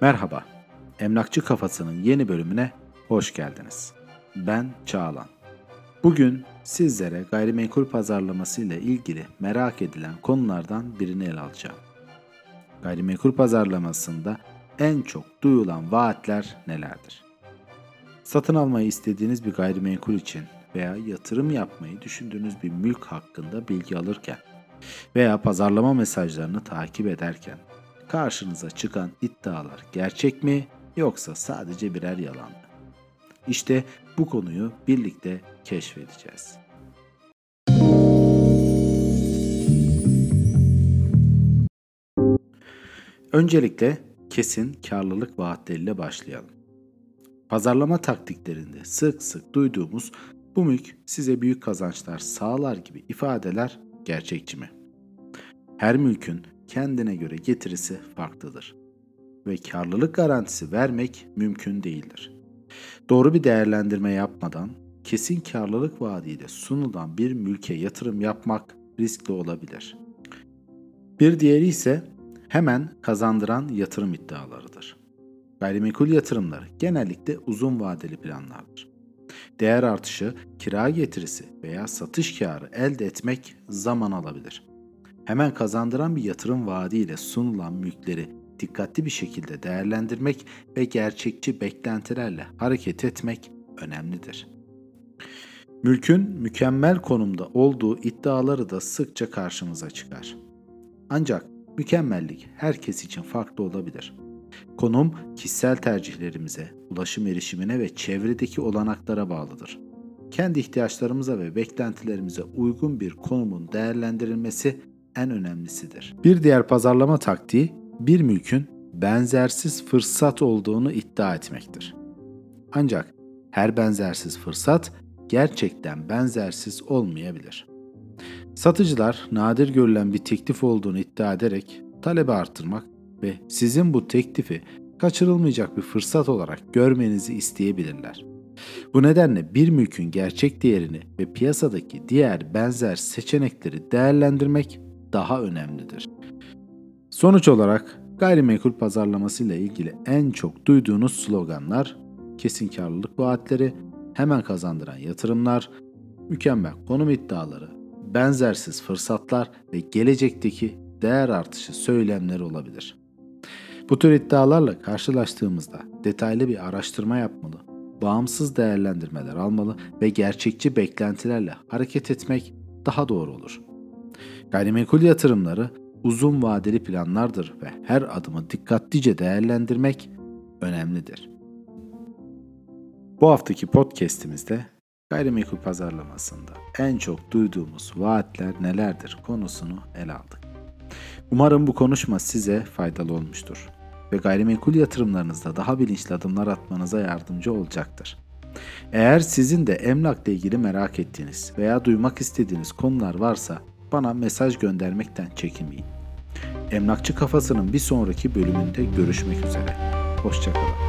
Merhaba, Emlakçı Kafası'nın yeni bölümüne hoş geldiniz. Ben Çağlan. Bugün sizlere gayrimenkul pazarlaması ile ilgili merak edilen konulardan birini ele alacağım. Gayrimenkul pazarlamasında en çok duyulan vaatler nelerdir? Satın almayı istediğiniz bir gayrimenkul için veya yatırım yapmayı düşündüğünüz bir mülk hakkında bilgi alırken veya pazarlama mesajlarını takip ederken karşınıza çıkan iddialar gerçek mi yoksa sadece birer yalan mı? İşte bu konuyu birlikte keşfedeceğiz. Öncelikle kesin karlılık vaatleriyle başlayalım. Pazarlama taktiklerinde sık sık duyduğumuz bu mülk size büyük kazançlar sağlar gibi ifadeler gerçekçi mi? Her mülkün kendine göre getirisi farklıdır ve karlılık garantisi vermek mümkün değildir. Doğru bir değerlendirme yapmadan kesin karlılık vaadiyle sunulan bir mülke yatırım yapmak riskli olabilir. Bir diğeri ise hemen kazandıran yatırım iddialarıdır. Gayrimenkul yatırımları genellikle uzun vadeli planlardır. Değer artışı, kira getirisi veya satış karı elde etmek zaman alabilir. Hemen kazandıran bir yatırım vaadiyle sunulan mülkleri dikkatli bir şekilde değerlendirmek ve gerçekçi beklentilerle hareket etmek önemlidir. Mülkün mükemmel konumda olduğu iddiaları da sıkça karşımıza çıkar. Ancak mükemmellik herkes için farklı olabilir. Konum kişisel tercihlerimize, ulaşım erişimine ve çevredeki olanaklara bağlıdır. Kendi ihtiyaçlarımıza ve beklentilerimize uygun bir konumun değerlendirilmesi en önemlisidir. Bir diğer pazarlama taktiği bir mülkün benzersiz fırsat olduğunu iddia etmektir. Ancak her benzersiz fırsat gerçekten benzersiz olmayabilir. Satıcılar nadir görülen bir teklif olduğunu iddia ederek talebi arttırmak ve sizin bu teklifi kaçırılmayacak bir fırsat olarak görmenizi isteyebilirler. Bu nedenle bir mülkün gerçek değerini ve piyasadaki diğer benzer seçenekleri değerlendirmek daha önemlidir. Sonuç olarak gayrimenkul pazarlaması ile ilgili en çok duyduğunuz sloganlar kesin karlılık vaatleri, hemen kazandıran yatırımlar, mükemmel konum iddiaları, benzersiz fırsatlar ve gelecekteki değer artışı söylemleri olabilir. Bu tür iddialarla karşılaştığımızda detaylı bir araştırma yapmalı, bağımsız değerlendirmeler almalı ve gerçekçi beklentilerle hareket etmek daha doğru olur. Gayrimenkul yatırımları uzun vadeli planlardır ve her adımı dikkatlice değerlendirmek önemlidir. Bu haftaki podcast'imizde gayrimenkul pazarlamasında en çok duyduğumuz vaatler nelerdir konusunu ele aldık. Umarım bu konuşma size faydalı olmuştur ve gayrimenkul yatırımlarınızda daha bilinçli adımlar atmanıza yardımcı olacaktır. Eğer sizin de emlakla ilgili merak ettiğiniz veya duymak istediğiniz konular varsa bana mesaj göndermekten çekinmeyin. Emlakçı Kafası'nın bir sonraki bölümünde görüşmek üzere. Hoşçakalın.